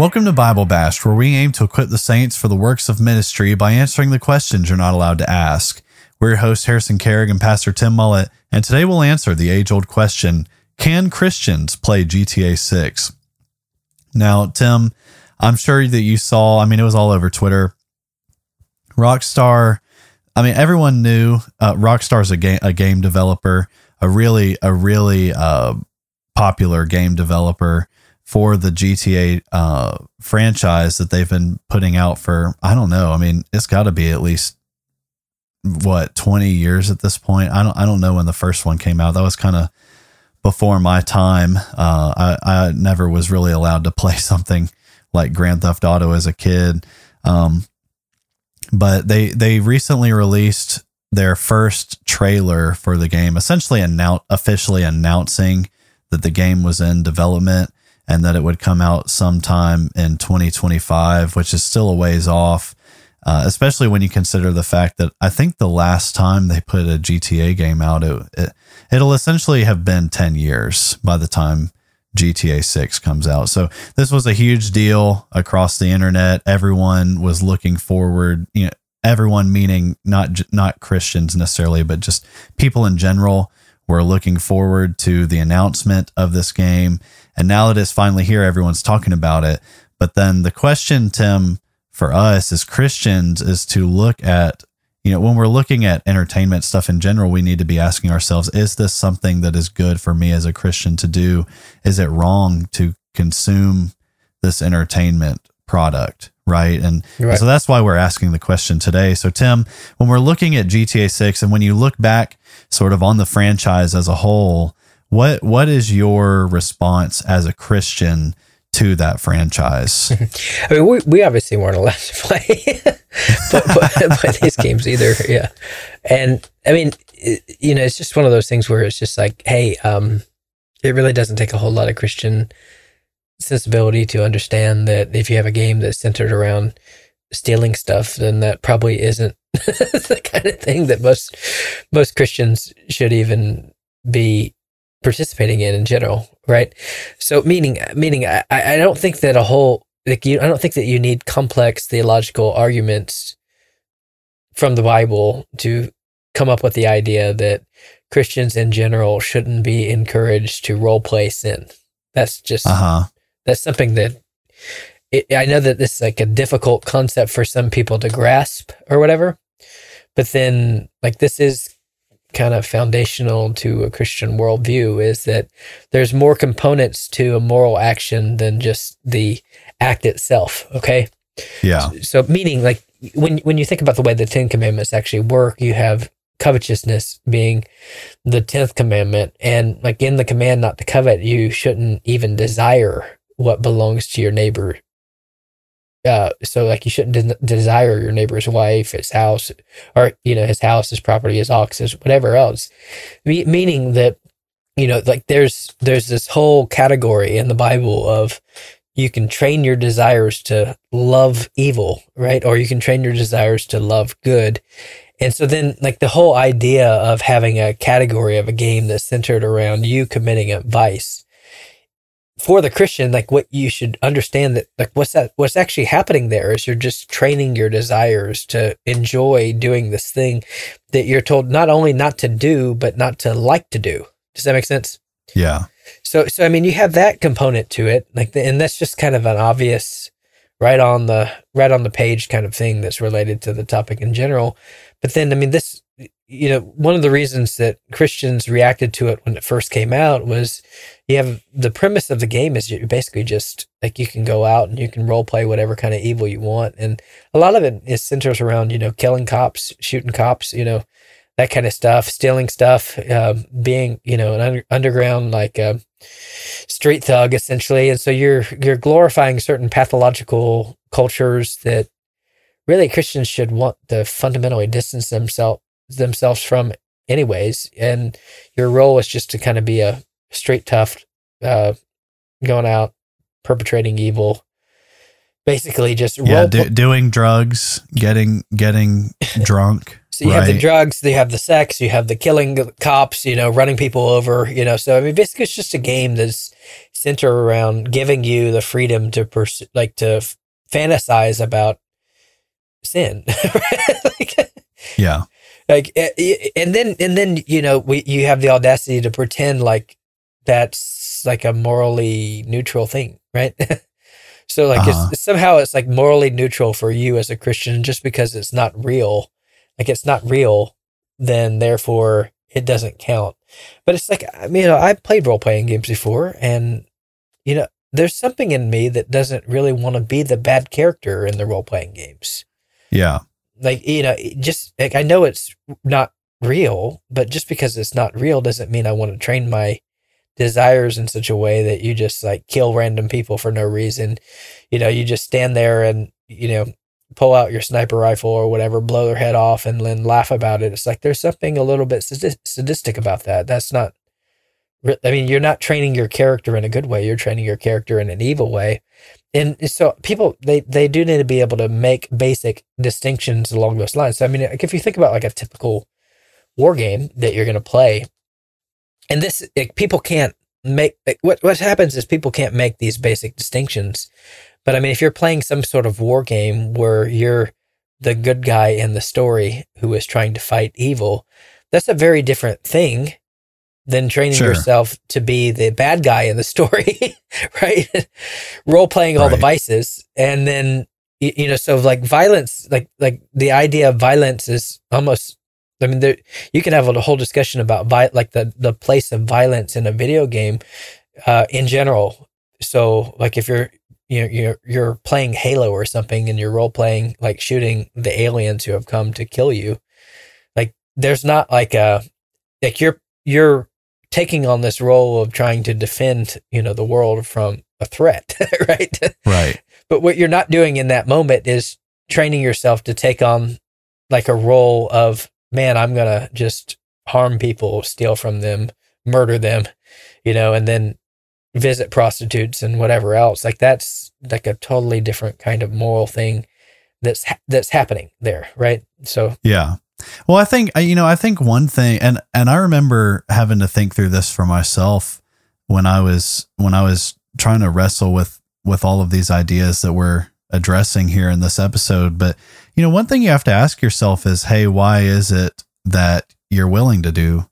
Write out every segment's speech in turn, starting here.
Welcome to Bible Bashed, where we aim to equip the saints for the works of ministry by answering the questions you're not allowed to ask. We're your hosts, Harrison Carrig and Pastor Tim Mullet, and today we'll answer the age old question Can Christians play GTA 6? Now, Tim, I'm sure that you saw, I mean, it was all over Twitter. Rockstar, I mean, everyone knew uh, Rockstar's a game, a game developer, a really, a really uh, popular game developer for the GTA uh, franchise that they've been putting out for I don't know. I mean, it's got to be at least what 20 years at this point. I don't I don't know when the first one came out. That was kind of before my time. Uh, I I never was really allowed to play something like Grand Theft Auto as a kid. Um, but they they recently released their first trailer for the game, essentially annou- officially announcing that the game was in development and that it would come out sometime in 2025, which is still a ways off, uh, especially when you consider the fact that I think the last time they put a GTA game out, it, it, it'll essentially have been 10 years by the time GTA 6 comes out. So this was a huge deal across the internet. Everyone was looking forward, you know, everyone meaning not not Christians necessarily, but just people in general were looking forward to the announcement of this game. And now that it's finally here, everyone's talking about it. But then the question, Tim, for us as Christians is to look at, you know, when we're looking at entertainment stuff in general, we need to be asking ourselves, is this something that is good for me as a Christian to do? Is it wrong to consume this entertainment product? Right. And right. so that's why we're asking the question today. So, Tim, when we're looking at GTA 6 and when you look back sort of on the franchise as a whole, what what is your response as a Christian to that franchise? I mean, we, we obviously weren't allowed to play, but, but, but these games either. Yeah, and I mean, it, you know, it's just one of those things where it's just like, hey, um, it really doesn't take a whole lot of Christian sensibility to understand that if you have a game that's centered around stealing stuff, then that probably isn't the kind of thing that most most Christians should even be participating in in general, right? So meaning meaning I, I don't think that a whole like you I don't think that you need complex theological arguments from the Bible to come up with the idea that Christians in general shouldn't be encouraged to role play sin. That's just uh-huh. That's something that it, I know that this is like a difficult concept for some people to grasp or whatever, but then like this is kind of foundational to a Christian worldview is that there's more components to a moral action than just the act itself. Okay. Yeah. So, so meaning like when when you think about the way the Ten Commandments actually work, you have covetousness being the tenth commandment, and like in the command not to covet, you shouldn't even desire what belongs to your neighbor uh, so like you shouldn't de- desire your neighbor's wife, his house, or you know his house, his property, his oxes, whatever else. Me- meaning that you know like there's there's this whole category in the Bible of you can train your desires to love evil, right? Or you can train your desires to love good. And so then, like the whole idea of having a category of a game that's centered around you committing a vice for the Christian, like what you should understand that, like what's that, what's actually happening there is you're just training your desires to enjoy doing this thing that you're told not only not to do, but not to like to do. Does that make sense? Yeah. So, so I mean, you have that component to it, like, the, and that's just kind of an obvious, right on the right on the page kind of thing that's related to the topic in general. But then, I mean, this, you know, one of the reasons that Christians reacted to it when it first came out was you have the premise of the game is you basically just like you can go out and you can role play whatever kind of evil you want. And a lot of it is centers around, you know, killing cops, shooting cops, you know, that kind of stuff, stealing stuff, uh, being, you know, an under, underground like uh, street thug essentially. And so you're, you're glorifying certain pathological cultures that really Christians should want to fundamentally distance themselves themselves from anyways. And your role is just to kind of be a straight tough, uh, going out perpetrating evil. Basically, just yeah, do, doing drugs, getting getting drunk. So you right. have the drugs, you have the sex, you have the killing cops, you know, running people over, you know. So I mean, basically, it's just a game that's centered around giving you the freedom to pursue, like to f- fantasize about sin. like, yeah. Like, eh, and then, and then, you know, we, you have the audacity to pretend like that's like a morally neutral thing, right? so like uh-huh. it's, somehow it's like morally neutral for you as a Christian just because it's not real. Like it's not real, then therefore it doesn't count. But it's like, I mean, you know, I played role playing games before and, you know, there's something in me that doesn't really want to be the bad character in the role playing games. Yeah. Like, you know, just like I know it's not real, but just because it's not real doesn't mean I want to train my desires in such a way that you just like kill random people for no reason. You know, you just stand there and, you know, pull out your sniper rifle or whatever, blow their head off and then laugh about it. It's like there's something a little bit sadistic about that. That's not, I mean, you're not training your character in a good way. You're training your character in an evil way and so people they they do need to be able to make basic distinctions along those lines. So I mean, like if you think about like a typical war game that you're going to play, and this like, people can't make like, what what happens is people can't make these basic distinctions. But I mean, if you're playing some sort of war game where you're the good guy in the story who is trying to fight evil, that's a very different thing than training sure. yourself to be the bad guy in the story, right? Role playing all right. the vices. And then, you, know, so like violence, like, like the idea of violence is almost, I mean, there, you can have a whole discussion about vi- like the, the place of violence in a video game, uh, in general. So like if you're, you know, you're, you're playing Halo or something and you're role playing, like shooting the aliens who have come to kill you, like there's not like a, like you're, you're taking on this role of trying to defend, you know, the world from a threat, right? Right. But what you're not doing in that moment is training yourself to take on like a role of, man, I'm going to just harm people, steal from them, murder them, you know, and then visit prostitutes and whatever else. Like that's like a totally different kind of moral thing that's that's happening there, right? So Yeah. Well, I think you know, I think one thing, and and I remember having to think through this for myself when I was when I was trying to wrestle with with all of these ideas that we're addressing here in this episode. But you know, one thing you have to ask yourself is, hey, why is it that you're willing to do?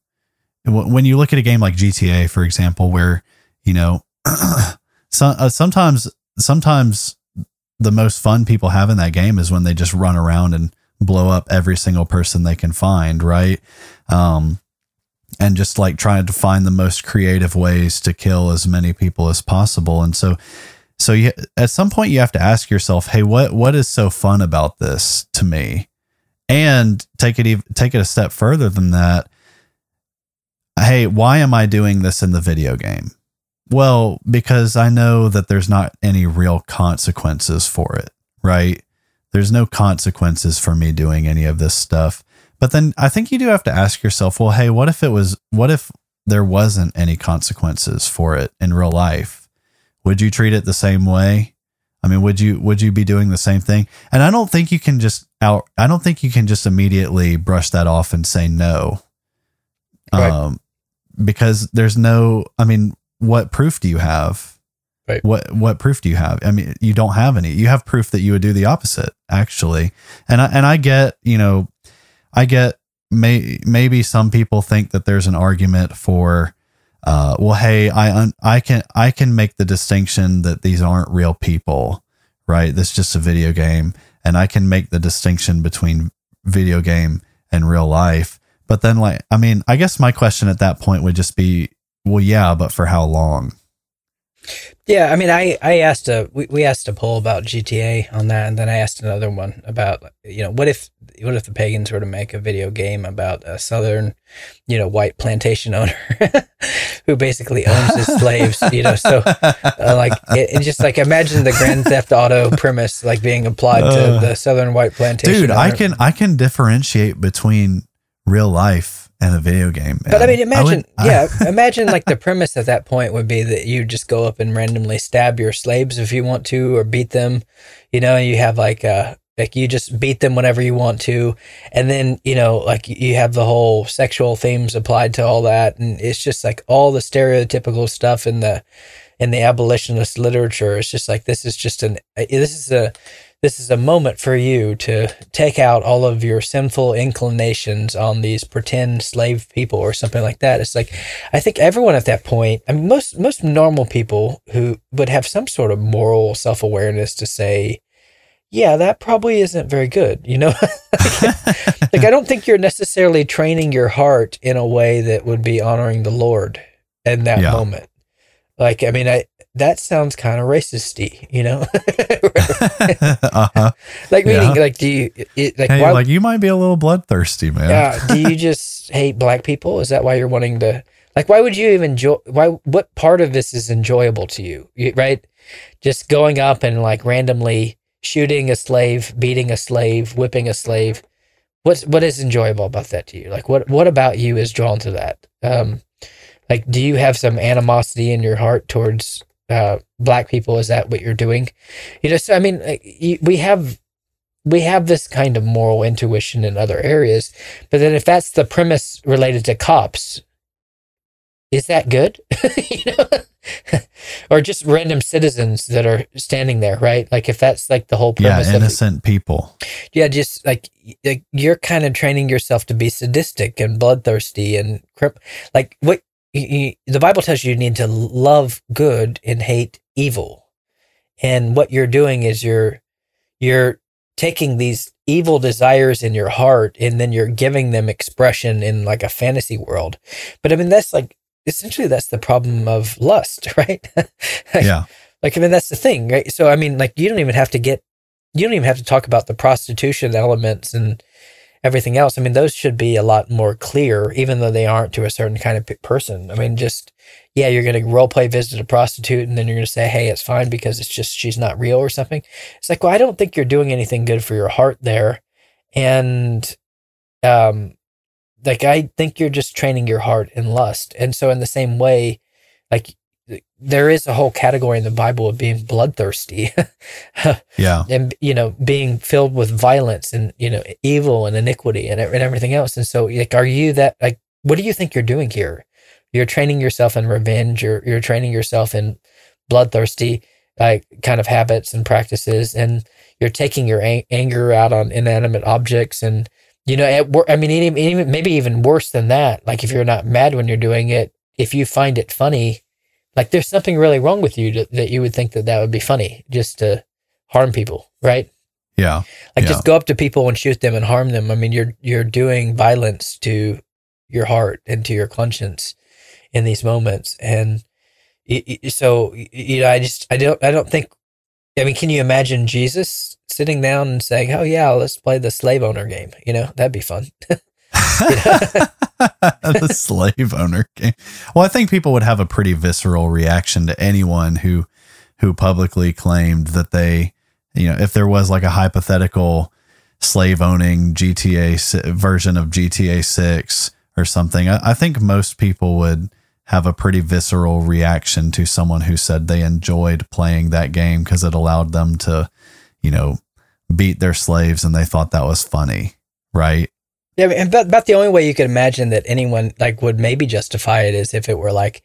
When you look at a game like GTA, for example, where you know, so, uh, sometimes sometimes the most fun people have in that game is when they just run around and blow up every single person they can find, right? Um, and just like trying to find the most creative ways to kill as many people as possible. And so, so you, at some point you have to ask yourself, Hey, what, what is so fun about this to me? And take it, take it a step further than that. Hey, why am I doing this in the video game? Well, because I know that there's not any real consequences for it, right? There's no consequences for me doing any of this stuff. But then I think you do have to ask yourself, well, hey, what if it was, what if there wasn't any consequences for it in real life? would you treat it the same way? I mean, would you would you be doing the same thing? And I don't think you can just out. I don't think you can just immediately brush that off and say no, Right. um, because there's no. I mean, what proof do you have? Right. What what proof do you have? I mean, you don't have any. You have proof that you would do the opposite, actually. And I and I get, you know, I get may maybe some people think that there's an argument for uh, well, hey, I un- I can I can make the distinction that these aren't real people, right? This is just a video game, and I can make the distinction between video game and real life. But then, like, I mean, I guess my question at that point would just be, well, yeah, but for how long? Yeah, I mean, I I asked a we, we asked a poll about GTA on that, and then I asked another one about you know what if what if the pagans were to make a video game about a southern, you know, white plantation owner who basically owns his slaves, you know, so uh, like it, it just like imagine the Grand Theft Auto premise like being applied to Uh, the southern white plantation. Dude, I can I can differentiate between real life and a video game. But I mean, imagine, would- I- yeah, imagine like the premise at that point would be that you just go up and randomly stab your slaves if you want to, or beat them. You know, you have like uh like you just beat them whenever you want to, and then you know like you have the whole sexual themes applied to all that, and it's just like all the stereotypical stuff in the in the abolitionist literature. It's just like this is just an this is a this is a moment for you to take out all of your sinful inclinations on these pretend slave people or something like that. It's like I think everyone at that point, I mean most most normal people who would have some sort of moral self-awareness to say, yeah, that probably isn't very good, you know? like I don't think you're necessarily training your heart in a way that would be honoring the Lord in that Yeah. moment. Like I mean I that sounds kind of racisty, you know? uh-huh. like Yeah. like do you it, like Hey, why like you might be a little bloodthirsty, man. yeah do you just hate black people is that why you're wanting to like why would you even enjoy why what part of this is enjoyable to you, You- right just going up and like randomly shooting a slave beating a slave whipping a slave what's what is enjoyable about that to you like what what about you is drawn to that um like do you have some animosity in your heart towards uh black people is that what you're doing you know so i mean we have we have this kind of moral intuition in other areas but then if that's the premise related to cops is that good you know or just random citizens that are standing there right like if that's like the whole Yeah, premise of innocent people. yeah, just like, like you're kind of training yourself to be sadistic and bloodthirsty and crip. Like what you, the Bible tells you, you need to love good and hate evil, and what you're doing is you're you're taking these evil desires in your heart and then you're giving them expression in like a fantasy world. But I mean, that's like essentially that's the problem of lust, right? Like, Yeah. like, I mean, that's the thing, right? So, I mean, like, you don't even have to get, you don't even have to talk about the prostitution elements and everything else. I mean, those should be a lot more clear, even though they aren't to a certain kind of person. I mean, just, yeah, you're going to role play visit a prostitute and then you're going to say, hey, it's fine because it's just, she's not real or something. It's like, well, I don't think you're doing anything good for your heart there. And, um, like, I think you're just training your heart in lust. And so, in the same way, like, there is a whole category in the Bible of being bloodthirsty Yeah. and, you know, being filled with violence and, you know, evil and iniquity and, and everything else. And so, like, are you that, like, what do you think you're doing here? You're training yourself in revenge. You're, you're training yourself in bloodthirsty, like, kind of habits and practices. And you're taking your ang- anger out on inanimate objects. And, you know, at I mean, even, even, maybe even worse than that. Like, if you're not mad when you're doing it, if you find it funny, like there's something really wrong with you to, that you would think that that would be funny just to harm people, right? Yeah. Like Yeah. just go up to people and shoot them and harm them. I mean, you're you're doing violence to your heart and to your conscience in these moments, and so you know, I just I don't I don't think. I mean, can you imagine Jesus sitting down and saying, "Oh yeah, let's play the slave owner game"? You know, that'd be fun. the slave owner game. Well, I think people would have a pretty visceral reaction to anyone who who publicly claimed that they, you know, if there was like a hypothetical slave owning GTA version of GTA 6 or something, I, I think most people would have a pretty visceral reaction to someone who said they enjoyed playing that game because it allowed them to, you know, beat their slaves and they thought that was funny, right? Yeah, I mean, and about, about the only way you could imagine that anyone like would maybe justify it is if it were like,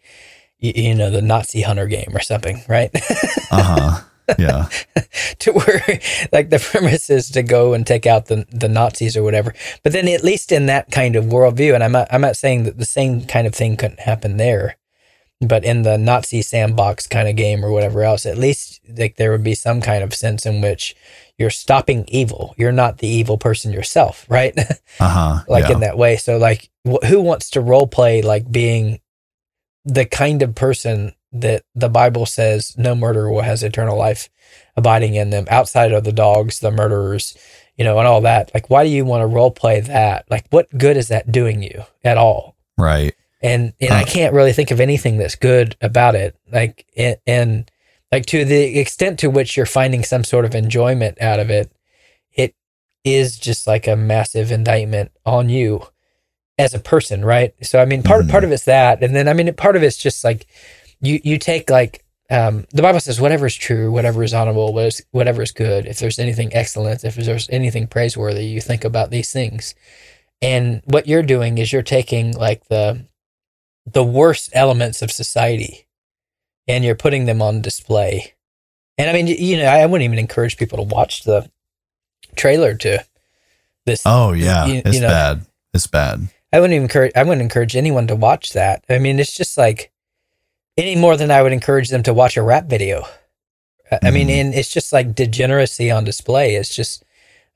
you, you know, the Nazi hunter game or something, right? Uh huh. Yeah. to where like the premise is to go and take out the the Nazis or whatever. But then at least in that kind of worldview, and I'm not I'm not saying that the same kind of thing couldn't happen there, but in the Nazi sandbox kind of game or whatever else, at least like there would be some kind of sense in which you're stopping evil. You're not the evil person yourself, right? Uh huh. like yeah. in that way. So like wh- who wants to role play like being the kind of person that the Bible says no murderer has eternal life abiding in them outside of the dogs, the murderers, you know, and all that. Like why do you want to role play that? Like what good is that doing you at all? right. And and I can't really think of anything that's good about it. Like and, and like to the extent to which you're finding some sort of enjoyment out of it, it is just like a massive indictment on you as a person, right? So I mean, part Mhm. part of it's that, and then I mean, part of it's just like you you take like um, the Bible says whatever is true, whatever is honorable, whatever is good, if there's anything excellent, if there's anything praiseworthy, you think about these things. And what you're doing is you're taking like the the worst elements of society and you're putting them on display. And I mean, you know, I wouldn't even encourage people to watch the trailer to this. Oh yeah. you- it's you know, bad. It's bad. I wouldn't even encourage. I wouldn't encourage anyone to watch that. I mean, it's just like any more than I would encourage them to watch a rap video. I- mean, Mhm. and it's just like degeneracy on display. It's just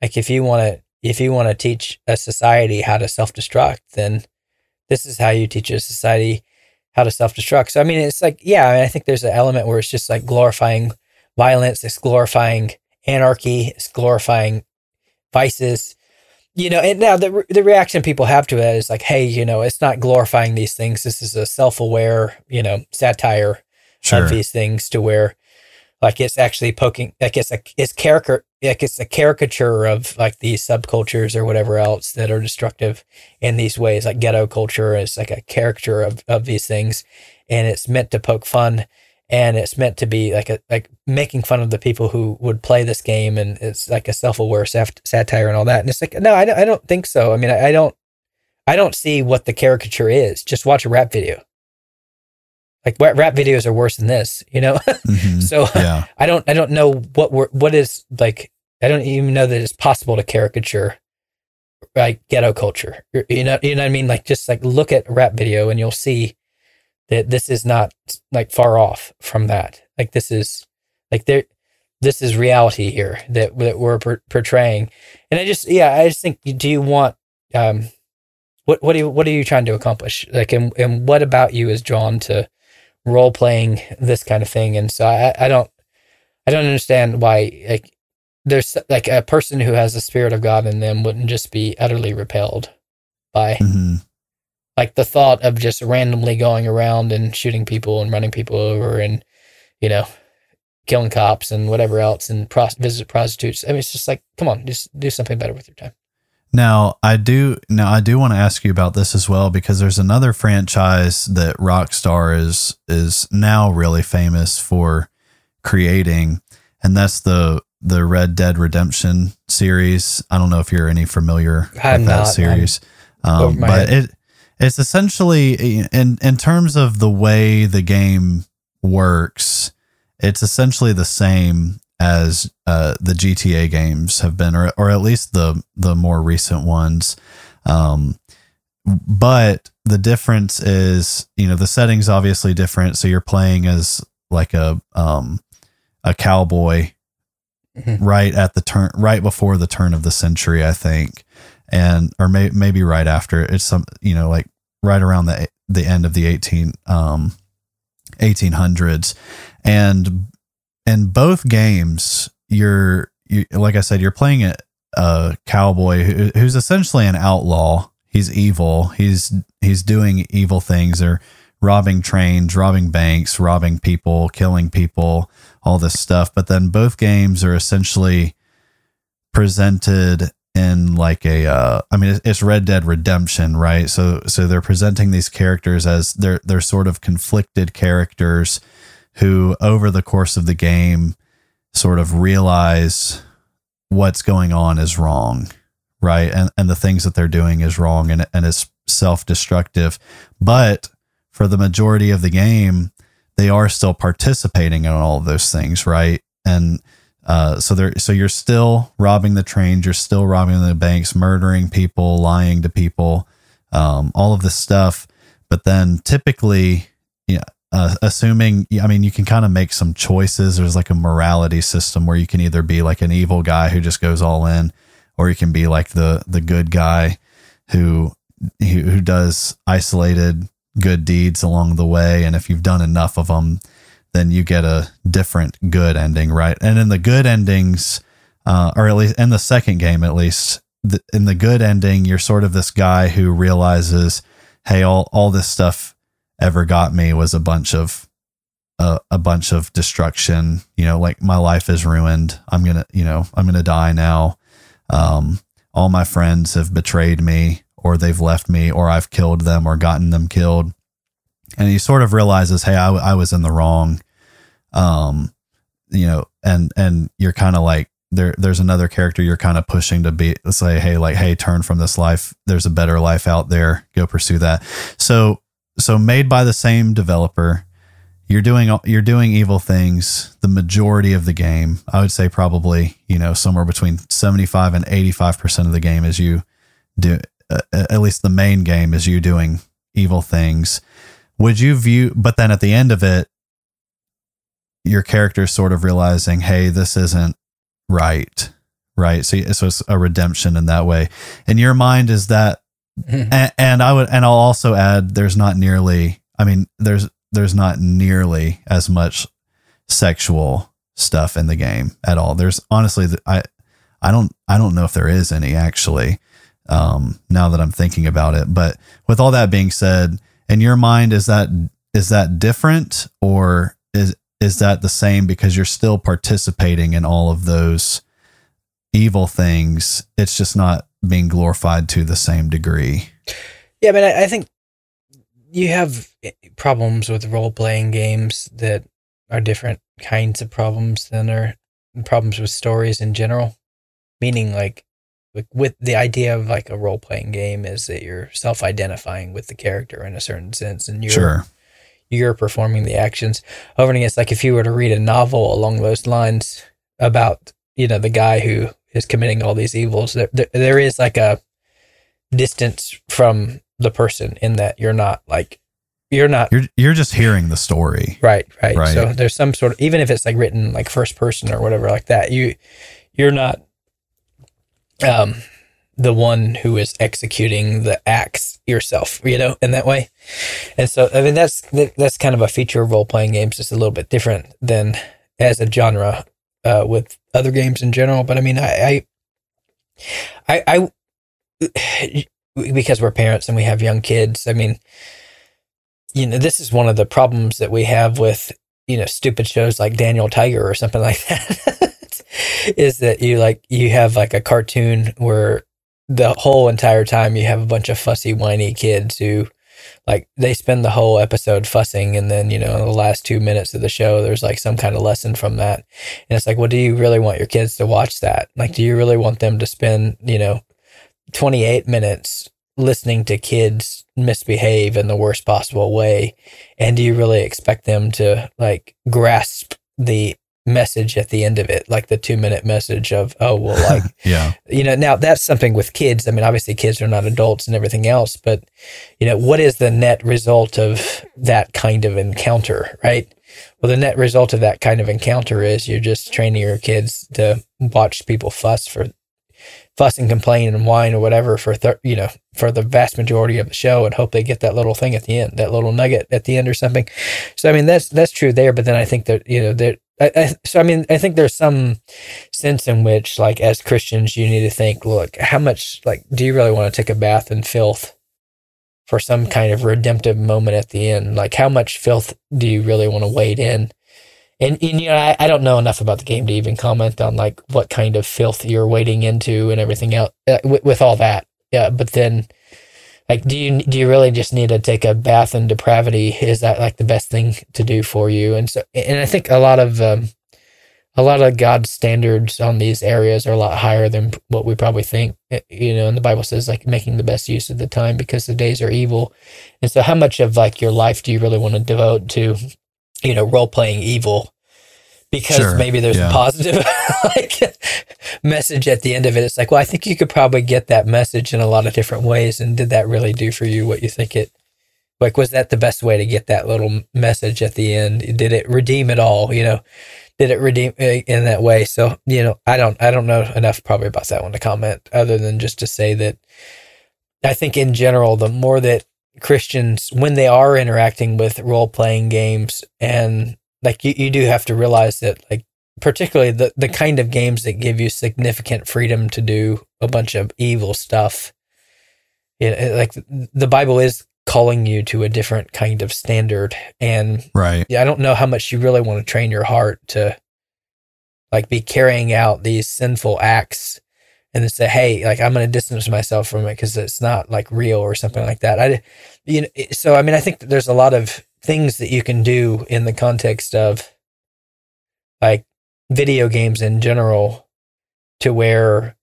like if you want to, if you want to teach a society how to self destruct, then this is how you teach a society how to self destruct. So I mean, it's like yeah, I, mean, I think there's an element where it's just like glorifying violence, it's glorifying anarchy, it's glorifying vices you know, and now the re- the reaction people have to it is like, hey, you know, it's not glorifying these things. This is a self aware, you know, satire Sure. of these things to where, like, it's actually poking, like, it's a it's caricature, like, it's a caricature of like these subcultures or whatever else that are destructive in these ways. Like ghetto culture is like a caricature of of these things, and it's meant to poke fun. And it's meant to be like a like making fun of the people who would play this game, and it's like a self-aware sat- satire and all that. And it's like, no, I don't, I don't think so. I mean, I, I don't, I don't see what the caricature is. Just watch a rap video. Like rap videos are worse than this, you know. Mhm. so Yeah. I don't, I don't know what we're, what is like. I don't even know that it's possible to caricature like ghetto culture. You know, you know what I mean? Like just like look at a rap video and you'll see that this is not like far off from that. Like this is like there, this is reality here that that we're per- portraying. And I just, yeah, I just think, do you want, um, what what do you, what are you trying to accomplish? Like, and and what about you is drawn to role playing this kind of thing? And so I I don't I don't understand why like there's like a person who has the spirit of God in them wouldn't just be utterly repelled by Mhm. like the thought of just randomly going around and shooting people and running people over and you know killing cops and whatever else and pros- visit prostitutes i mean it's just like come on just do something better with your time Now, I do now I do want to ask you about this as well because there's another franchise that Rockstar is is now really famous for creating and that's the the Red Dead Redemption series. I don't know if you're any familiar I'm with that not. series. Um, but head. it it's essentially in in terms of the way the game works, it's essentially the same as uh, the GTA games have been, or or at least the the more recent ones. Um, but the difference is, you know, the settings obviously different. So you're playing as like a um, a cowboy Mhm. right at the turn, right before the turn of the century, I think, and or may, maybe right after. It's some, you know, like right around the the end of the eighteen um, 1800s, and in both games, you're you, like I said, you're playing a, a cowboy who, who's essentially an outlaw. He's evil. He's he's doing evil things or robbing trains, robbing banks, robbing people, killing people, all this stuff. But then both games are essentially presented in like a uh I mean it's Red Dead Redemption, right? So so they're presenting these characters as they're they're sort of conflicted characters who over the course of the game sort of realize what's going on is wrong, right? And and the things that they're doing is wrong and and is self-destructive. But for the majority of the game, they are still participating in all of those things, right? And uh, so there, so you're still robbing the trains, you're still robbing the banks, murdering people, lying to people, um, all of this stuff. But then typically, yeah, uh, assuming, I mean, you can kind of make some choices. There's like a morality system where you can either be like an evil guy who just goes all in, or you can be like the the good guy who who, who does isolated good deeds along the way. And if you've done enough of them, then you get a different good ending, right? And in the good endings, uh, or at least in the second game, at least the, in the good ending, you're sort of this guy who realizes, hey, all all this stuff ever got me was a bunch of uh, a bunch of destruction. You know, like my life is ruined. I'm gonna, you know, I'm gonna die now. Um, all my friends have betrayed me, or they've left me, or I've killed them, or gotten them killed. And he sort of realizes, hey, I, I was in the wrong um you know and and you're kind of like there there's another character you're kind of pushing to be say hey like hey turn from this life there's a better life out there go pursue that so so made by the same developer you're doing you're doing evil things the majority of the game i would say probably you know somewhere between 75 and 85% of the game is you do uh, at least the main game is you doing evil things would you view but then at the end of it your character is sort of realizing, hey, this isn't right, right? So, so it's a redemption in that way. In your mind, is that. and, and I would, and I'll also add, there's not nearly, I mean, there's there's not nearly as much sexual stuff in the game at all. There's honestly, I I don't I don't know if there is any actually. Um, now that I'm thinking about it, but with all that being said, in your mind, is that is that different or is is that the same because you're still participating in all of those evil things? It's just not being glorified to the same degree. Yeah, but I, I think you have problems with role playing games that are different kinds of problems than are problems with stories in general. Meaning, like, with the idea of like a role playing game is that you're self identifying with the character in a certain sense, and you're sure you're performing the actions over and against like if you were to read a novel along those lines about you know the guy who is committing all these evils there, there, there is like a distance from the person in that you're not like you're not you're you're just hearing the story right right, right. so there's some sort of even if it's like written like first person or whatever like that you you're not um the one who is executing the acts yourself, you know, in that way. And so, I mean, that's that's kind of a feature of role playing games. It's a little bit different than as a genre uh, with other games in general. But I mean, I, I, I, I, because we're parents and we have young kids. I mean, you know, this is one of the problems that we have with you know stupid shows like Daniel Tiger or something like that. is that you like you have like a cartoon where the whole entire time you have a bunch of fussy, whiny kids who like they spend the whole episode fussing and then you know the last two minutes of the show there's like some kind of lesson from that. And it's like well do you really want your kids to watch that? Like do you really want them to spend you know 28 minutes listening to kids misbehave in the worst possible way? And do you really expect them to like grasp the message at the end of it, like the two minute message of, oh, well, like, yeah, you know, now that's something with kids. I mean, obviously kids are not adults and everything else, but, you know, what is the net result of that kind of encounter, right? Well, the net result of that kind of encounter is you're just training your kids to watch people fuss for fuss and complain and whine or whatever for th- you know for the vast majority of the show and hope they get that little thing at the end that little nugget at the end or something so i mean that's that's true there but then i think that you know that I, I, so I mean, I think there's some sense in which, like, as Christians, you need to think, look, how much, like, do you really want to take a bath in filth for some kind of redemptive moment at the end? Like, how much filth do you really want to wade in? and, and you know, I, I don't know enough about the game to even comment on like what kind of filth you're wading into and everything else uh, with, with all that. Yeah, but then, like, do you do you really just need to take a bath in depravity? Is that like the best thing to do for you? And so, and I think a lot of um, a lot of God's standards on these areas are a lot higher than what we probably think. Uh, you know, and the Bible says like making the best use of the time because the days are evil. And so, how much of like your life do you really want to devote to you know, role playing evil because Sure, maybe there's yeah. a positive like message at the end of it. It's like, well, I think you could probably get that message in a lot of different ways. And did that really do for you what you think it? Like, was that the best way to get that little message at the end? Did it redeem it all? You know, did it redeem uh, in that way? So, you know, I don't, I don't know enough probably about that one to comment, other than just to say that I think in general, the more that Christians, when they are interacting with role playing games, and like you, you do have to realize that, like, particularly the, the kind of games that give you significant freedom to do a bunch of evil stuff. You know, like the Bible is calling you to a different kind of standard. And Right. yeah, I don't know how much you really want to train your heart to like be carrying out these sinful acts and then say, "Hey, like I'm going to distance myself from it because it's not like real or something like that." I, you know, so I mean, I think that there's a lot of things that you can do in the context of like video games in general to where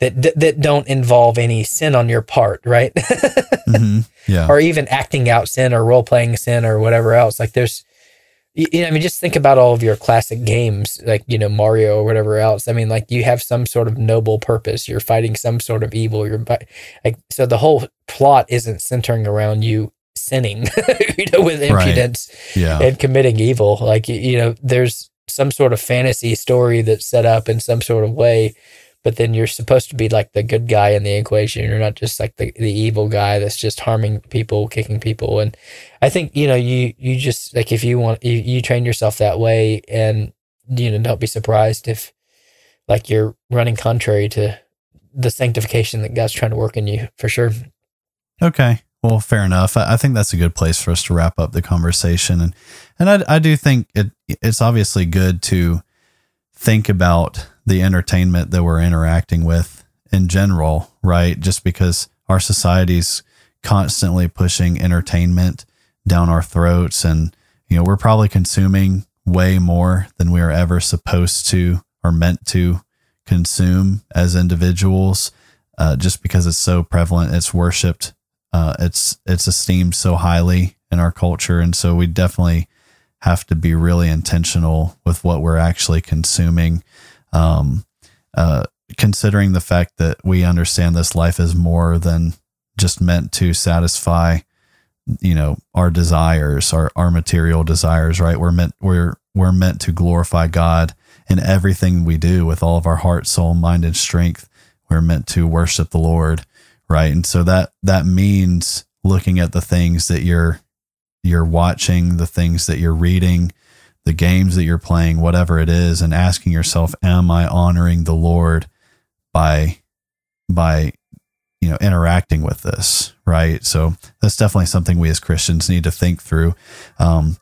that that- that don't involve any sin on your part, right? hmm Yeah. or even acting out sin or role playing sin or whatever else. Like there's, you, know, I mean, just think about all of your classic games, like you know Mario or whatever else. I mean, like you have some sort of noble purpose. You're fighting some sort of evil. You're like so the whole plot isn't centering around you sinning, you know, with Right. impudence Yeah. and committing evil. Like you, you know, there's some sort of fantasy story that's set up in some sort of way, but then you're supposed to be like the good guy in the equation. You're not just like the, the evil guy that's just harming people, kicking people. And I think, you know, you you just like if you want you, you train yourself that way and you know, don't be surprised if like you're running contrary to the sanctification that God's trying to work in you for sure. Okay. Well, fair enough. I, I think that's a good place for us to wrap up the conversation, and and I, I do think it it's obviously good to think about the entertainment that we're interacting with in general, right? Just because our society's constantly pushing entertainment down our throats, and you know we're probably consuming way more than we are ever supposed to or meant to consume as individuals, uh, just because it's so prevalent, it's worshipped uh, it's it's esteemed so highly in our culture, and so we definitely have to be really intentional with what we're actually consuming. Um, uh, considering the fact that we understand this life is more than just meant to satisfy, you know, our desires, our our material desires. Right? We're meant we're we're meant to glorify God in everything we do with all of our heart, soul, mind, and strength. We're meant to worship the Lord right? And so that that means looking at the things that you're you're watching the things that you're reading the games that you're playing whatever it is and asking yourself am i honoring the lord by by you know interacting with this right? So that's definitely something we as christians need to think through. Um,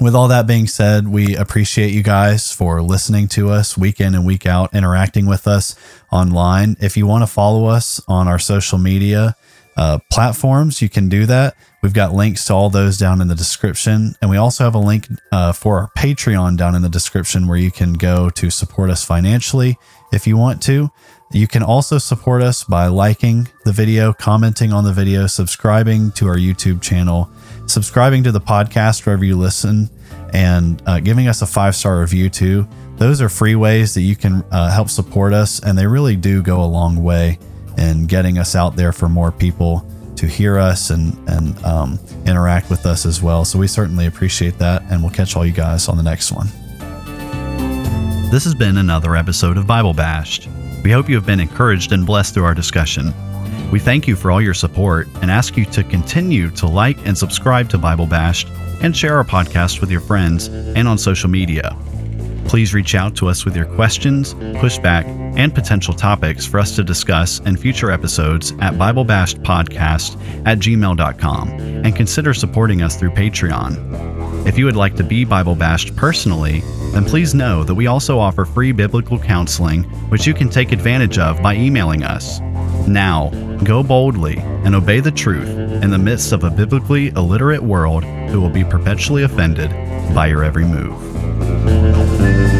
with all that being said, we appreciate you guys for listening to us week in and week out, interacting with us online. If you want to follow us on our social media uh, platforms, you can do that. We've got links to all those down in the description. And we also have a link uh, for our Patreon down in the description where you can go to support us financially if you want to. You can also support us by liking the video, commenting on the video, subscribing to our YouTube channel, subscribing to the podcast wherever you listen, and uh, giving us a five star review too. Those are free ways that you can uh, help support us, and they really do go a long way in getting us out there for more people to hear us and and um, interact with us as well. So we certainly appreciate that, and we'll catch all you guys on the next one. This has been another episode of Bible Bashed. We hope you have been encouraged and blessed through our discussion. We thank you for all your support and ask you to continue to like and subscribe to Bible Bashed and share our podcast with your friends and on social media. Please reach out to us with your questions, pushback, and potential topics for us to discuss in future episodes at BibleBashedPodcast at gmail.com and consider supporting us through Patreon. If you would like to be Bible bashed personally, then please know that we also offer free biblical counseling, which you can take advantage of by emailing us. Now, go boldly and obey the truth in the midst of a biblically illiterate world who will be perpetually offended by your every move. Thank you.